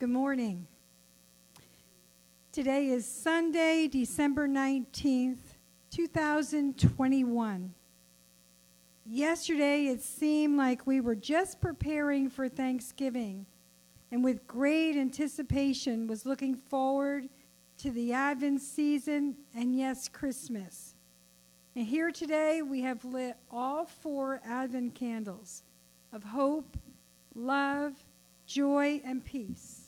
Good morning. Today is Sunday, December 19th, 2021. Yesterday, it seemed like we were just preparing for Thanksgiving and with great anticipation was looking forward to the Advent season and, yes, Christmas. And here today, we have lit all four Advent candles of hope, love, joy, and peace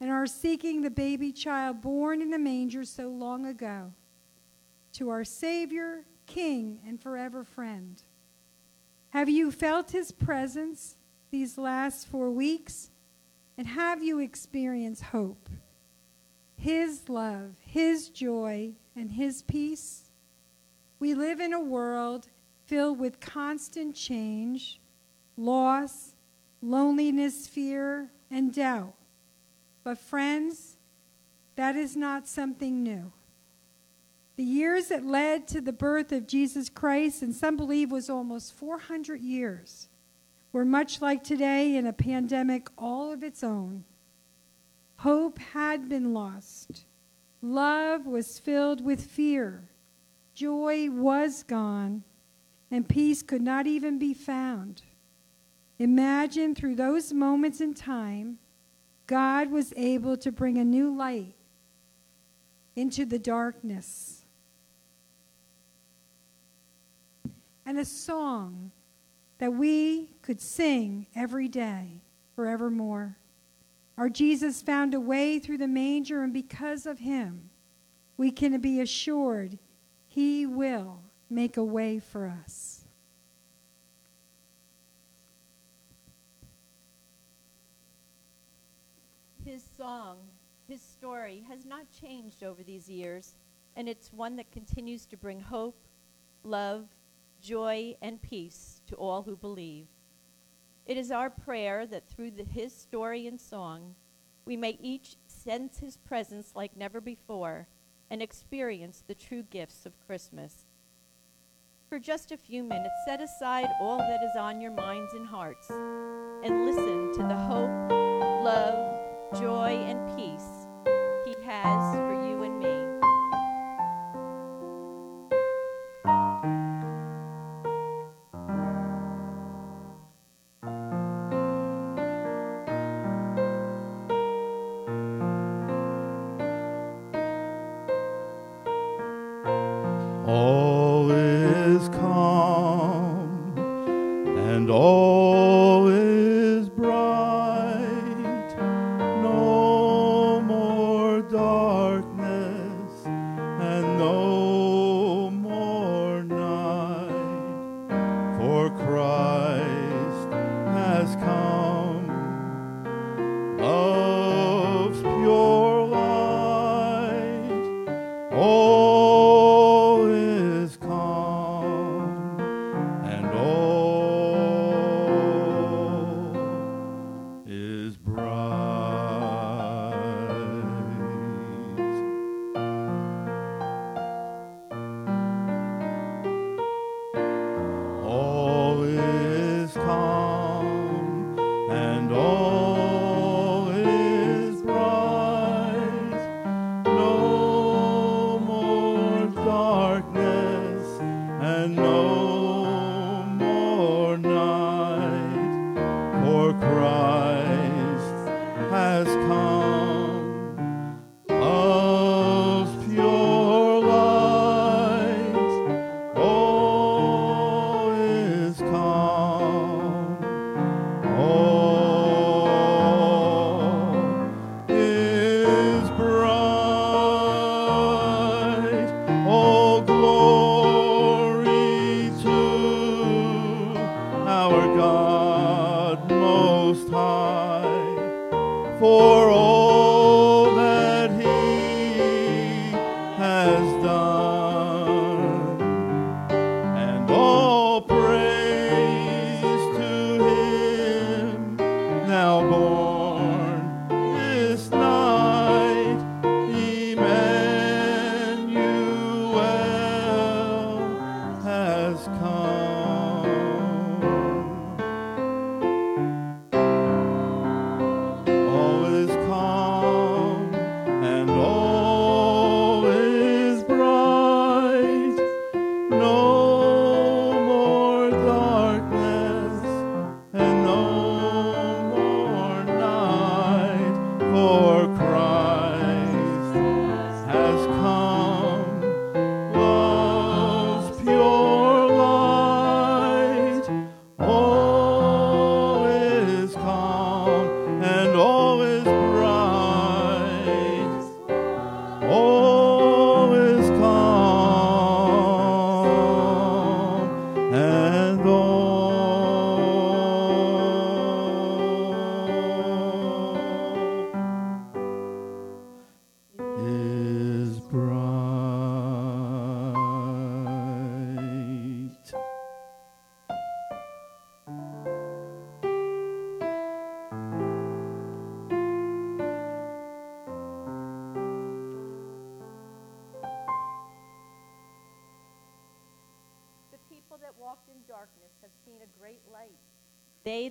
and are seeking the baby child born in the manger so long ago, to our Savior, King, and forever friend. Have you felt his presence these last four weeks? And have you experienced hope, his love, his joy, and his peace? We live in a world filled with constant change, loss, loneliness, fear, and doubt. But, friends, that is not something new. The years that led to the birth of Jesus Christ, and some believe was almost 400 years, were much like today in a pandemic all of its own. Hope had been lost. Love was filled with fear. Joy was gone, and peace could not even be found. Imagine through those moments in time God was able to bring a new light into the darkness. And a song that we could sing every day forevermore. Our Jesus found a way through the manger, and because of him, we can be assured he will make a way for us. His song, his story has not changed over these years, and it's one that continues to bring hope, love, joy, and peace to all who believe. It is our prayer that through the, his story and song, we may each sense his presence like never before and experience the true gifts of Christmas. For just a few minutes, set aside all that is on your minds and hearts and listen to the hope, love, joy, and peace He has now born.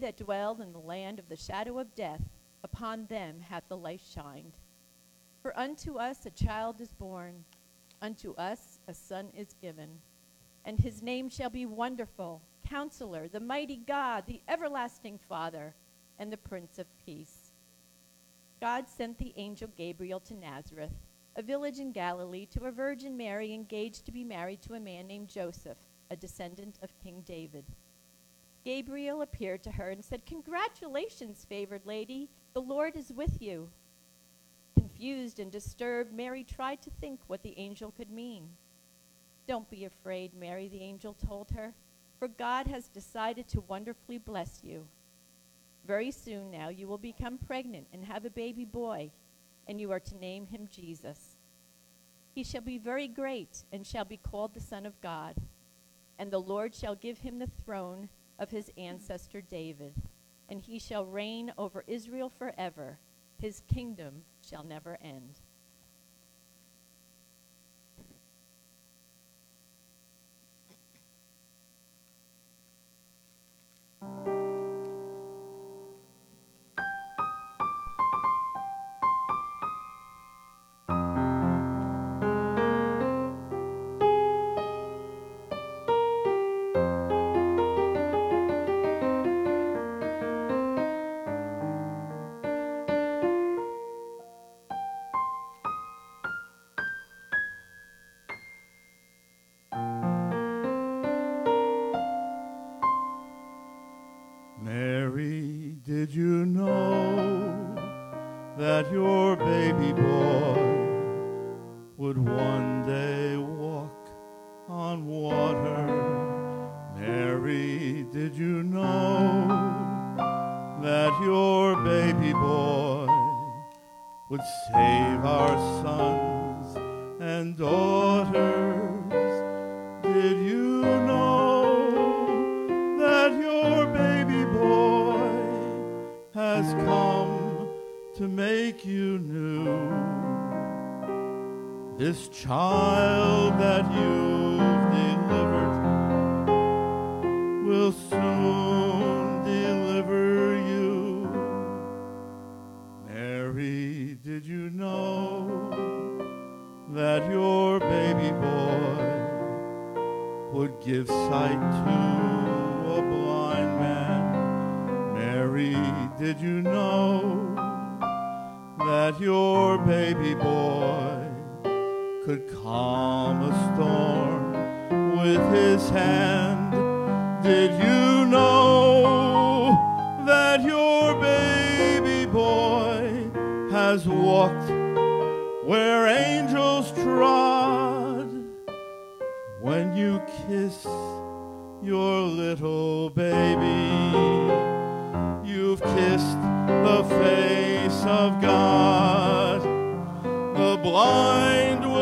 That dwell in the land of the shadow of death, upon them hath the light shined. For unto us a child is born, unto us a son is given, and his name shall be Wonderful, Counselor, the Mighty God, the Everlasting Father, and the Prince of Peace. God sent the angel Gabriel to Nazareth, a village in Galilee, to a virgin Mary engaged to be married to a man named Joseph, a descendant of King David. Gabriel appeared to her and said, Congratulations, favored lady, the Lord is with you. Confused and disturbed, Mary tried to think what the angel could mean. Don't be afraid, Mary, the angel told her, for God has decided to wonderfully bless you. Very soon now you will become pregnant and have a baby boy, and you are to name him Jesus. He shall be very great and shall be called the Son of God. And the Lord shall give him the throne of his ancestor David, and he shall reign over Israel forever. His kingdom shall never end. Child that you've delivered will soon deliver you. Mary, did you know that your baby boy would give sight to a blind man? Mary, did you know that your baby boy calm a storm with his hand? Did you know that your baby boy has walked where angels trod? When you kiss your little baby, you've kissed the face of God. The blind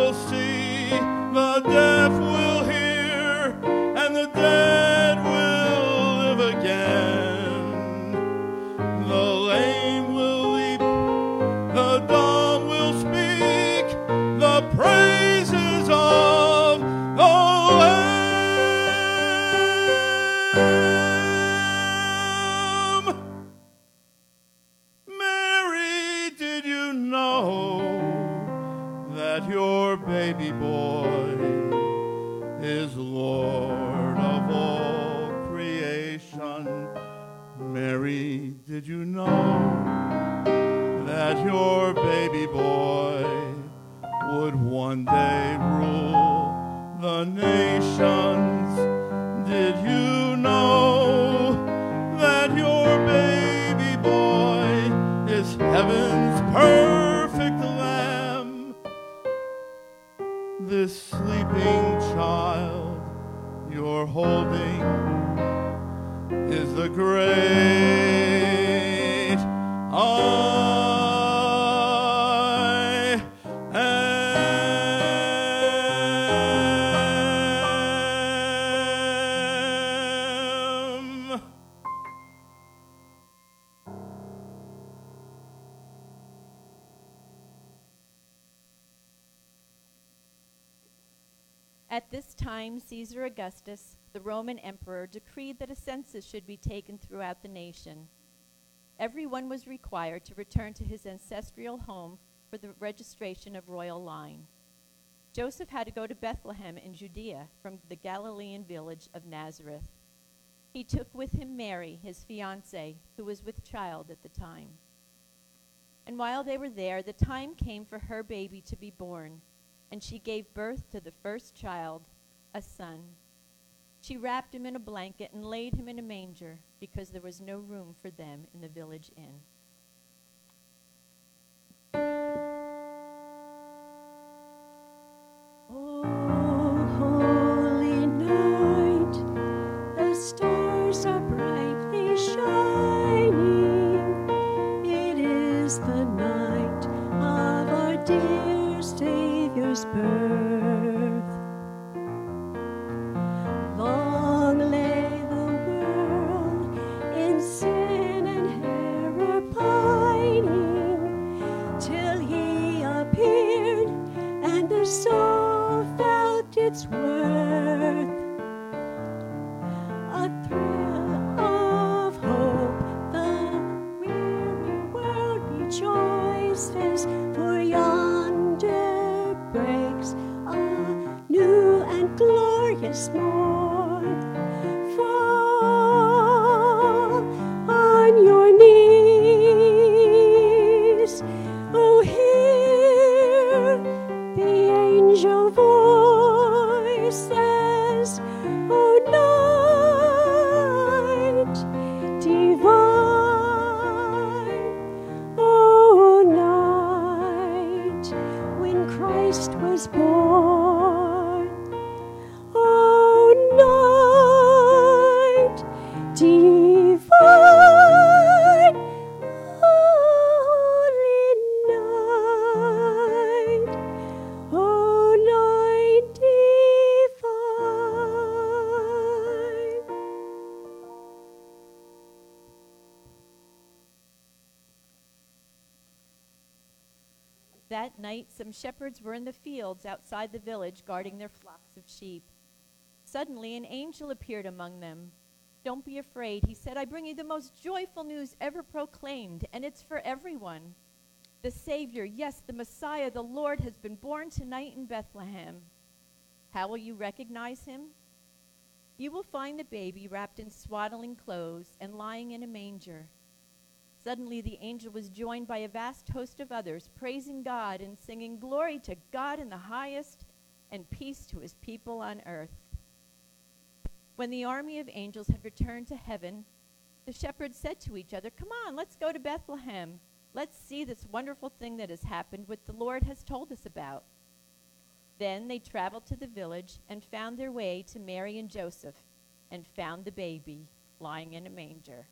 perfect lamb, this sleeping child you're holding is the grave. Time, Caesar Augustus, the Roman emperor, decreed that a census should be taken throughout the nation. Everyone was required to return to his ancestral home for the registration of royal line. Joseph had to go to Bethlehem in Judea from the Galilean village of Nazareth. He took with him Mary, his fiancée, who was with child at the time. And while they were there, the time came for her baby to be born, and she gave birth to the first child, a son. She wrapped him in a blanket and laid him in a manger because there was no room for them in the village inn. That night, some shepherds were in the fields outside the village guarding their flocks of sheep. Suddenly, an angel appeared among them. Don't be afraid, he said. I bring you the most joyful news ever proclaimed, and it's for everyone. The Savior, yes, the Messiah, the Lord, has been born tonight in Bethlehem. How will you recognize him? You will find the baby wrapped in swaddling clothes and lying in a manger. Suddenly, the angel was joined by a vast host of others, praising God and singing, Glory to God in the highest, and peace to his people on earth. When the army of angels had returned to heaven, the shepherds said to each other, Come on, let's go to Bethlehem. Let's see this wonderful thing that has happened, what the Lord has told us about. Then they traveled to the village and found their way to Mary and Joseph and found the baby lying in a manger.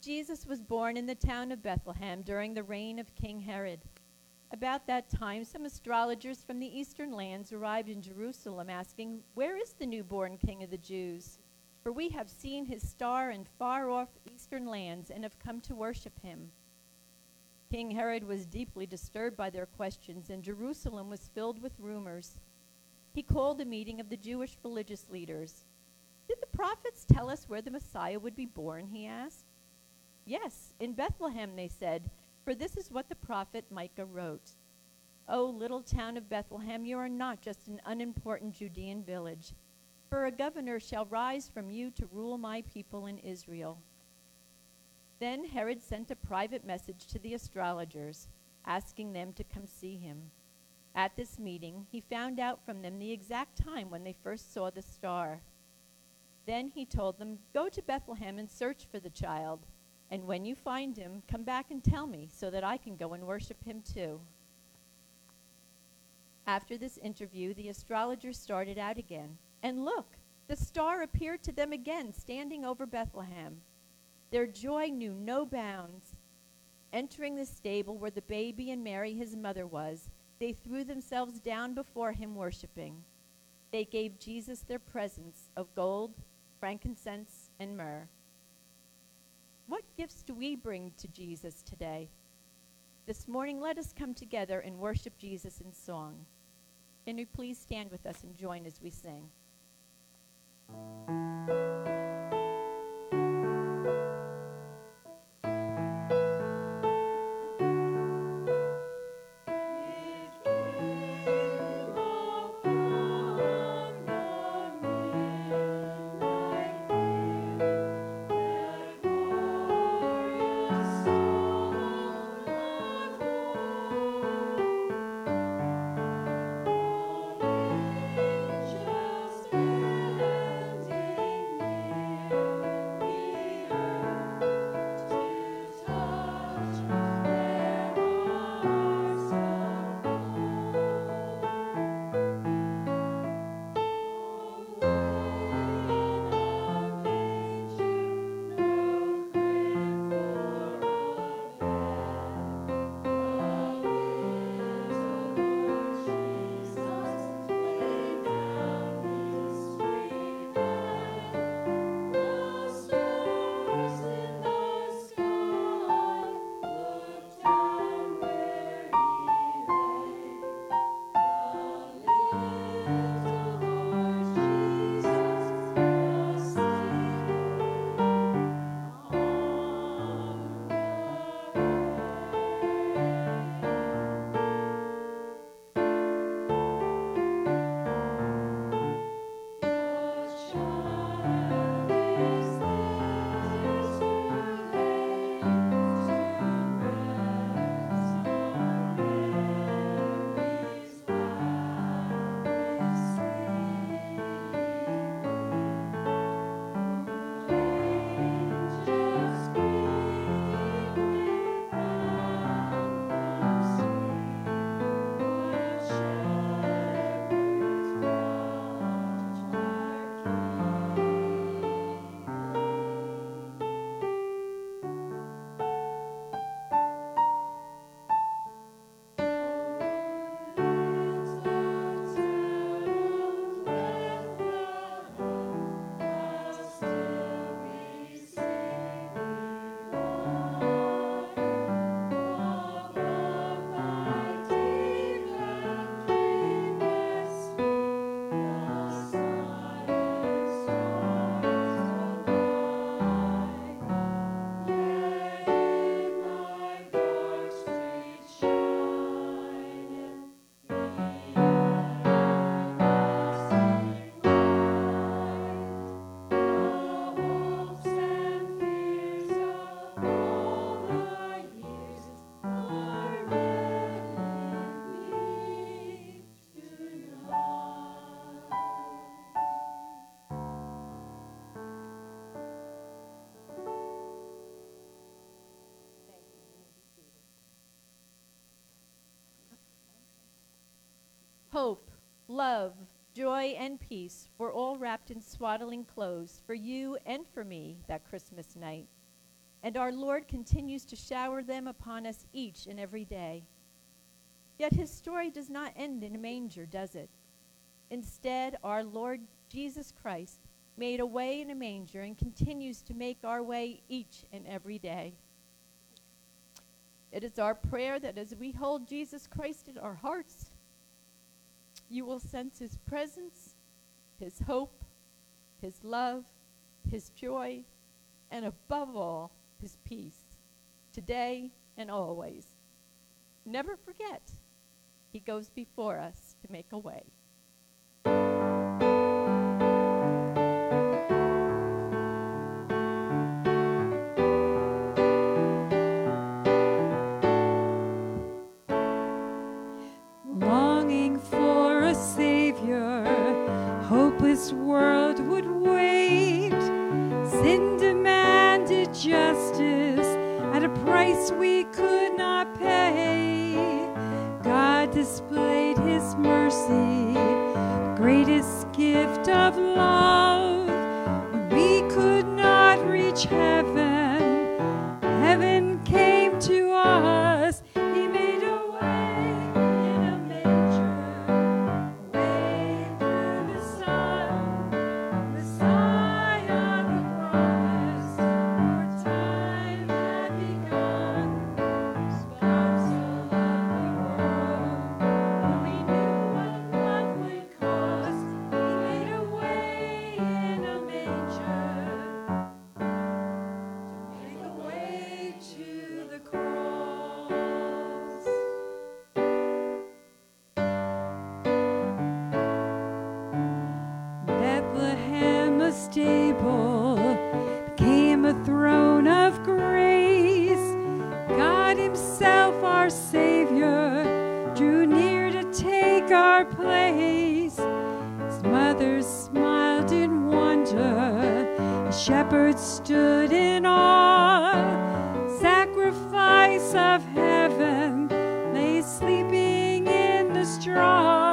Jesus was born in the town of Bethlehem during the reign of King Herod. About that time, some astrologers from the eastern lands arrived in Jerusalem asking, Where is the newborn King of the Jews? For we have seen his star in far off eastern lands and have come to worship him. King Herod was deeply disturbed by their questions, and Jerusalem was filled with rumors. He called a meeting of the Jewish religious leaders. Did the prophets tell us where the Messiah would be born? He asked. Yes, in Bethlehem, they said, for this is what the prophet Micah wrote. O little town of Bethlehem, you are not just an unimportant Judean village, for a governor shall rise from you to rule my people in Israel. Then Herod sent a private message to the astrologers, asking them to come see him. At this meeting, he found out from them the exact time when they first saw the star. Then he told them, Go to Bethlehem and search for the child, and when you find him, come back and tell me, so that I can go and worship him too. After this interview, the astrologers started out again. And look, the star appeared to them again, standing over Bethlehem. Their joy knew no bounds. Entering the stable where the baby and Mary, his mother, was, they threw themselves down before him, worshiping. They gave Jesus their presents of gold, frankincense, and myrrh. What gifts do we bring to Jesus today? This morning, let us come together and worship Jesus in song. Can you please stand with us and join as we sing? Love, joy, and peace were all wrapped in swaddling clothes for you and for me that Christmas night. and our Lord continues to shower them upon us each and every day. Yet his story does not end in a manger, does it? Instead, our Lord Jesus Christ made a way in a manger and continues to make our way each and every day. It is our prayer that as we hold Jesus Christ in our hearts, you will sense his presence, his hope, his love, his joy, and above all, his peace, today and always. Never forget, he goes before us to make a way. Take our place. His mother smiled in wonder. The shepherds stood in awe. Sacrifice of heaven lay sleeping in the straw.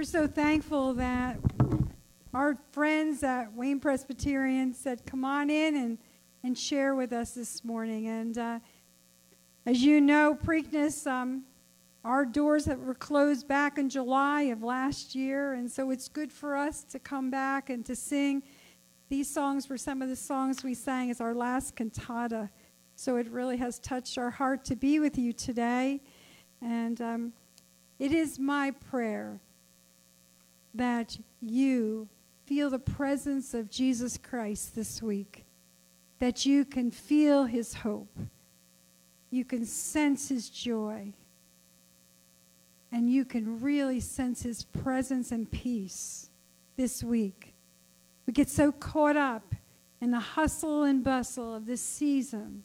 We're so thankful that our friends at Wayne Presbyterian said, Come on in and, and share with us this morning. And uh, as you know, Preakness, um, our doors that were closed back in July of last year, and so it's good for us to come back and to sing. These songs were some of the songs we sang as our last cantata. So it really has touched our heart to be with you today. And um, it is my prayer that you feel the presence of Jesus Christ this week, that you can feel his hope, you can sense his joy, and you can really sense his presence and peace this week. We get so caught up in the hustle and bustle of this season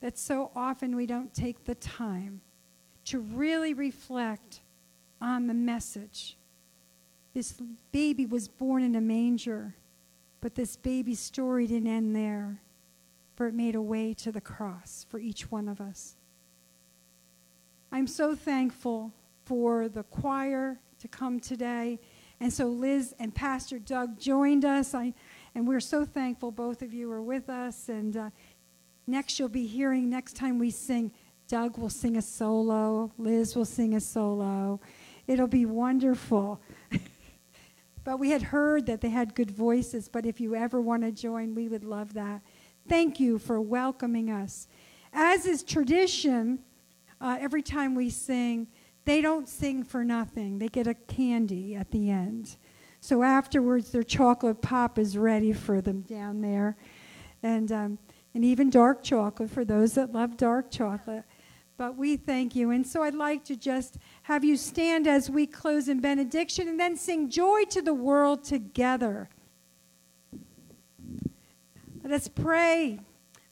that so often we don't take the time to really reflect on the message. This baby was born in a manger, but this baby's story didn't end there, for it made a way to the cross for each one of us. I'm so thankful for the choir to come today. And so Liz and Pastor Doug joined us. I, and we're so thankful both of you are with us. And uh, next, you'll be hearing, next time we sing, Doug will sing a solo, Liz will sing a solo. It'll be wonderful. but we had heard that they had good voices, but if you ever want to join, we would love that. Thank you for welcoming us. As is tradition, uh, every time we sing, they don't sing for nothing. They get a candy at the end. So afterwards, their chocolate pop is ready for them down there. And, um, and even dark chocolate for those that love dark chocolate. But we thank you. And so I'd like to just have you stand as we close in benediction and then sing Joy to the World together. Let us pray.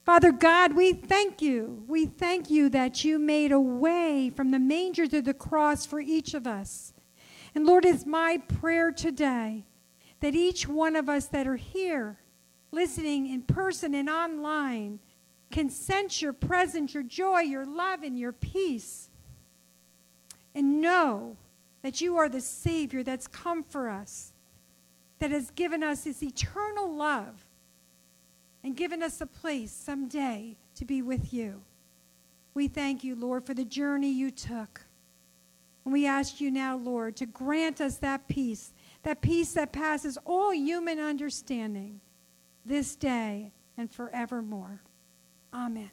Father God, we thank you. We thank you that you made a way from the manger to the cross for each of us. And Lord, it's my prayer today that each one of us that are here, listening in person and online, can sense your presence, your joy, your love, and your peace. And know that you are the Savior that's come for us, that has given us this eternal love and given us a place someday to be with you. We thank you, Lord, for the journey you took. And we ask you now, Lord, to grant us that peace, that peace that passes all human understanding this day and forevermore. Amen.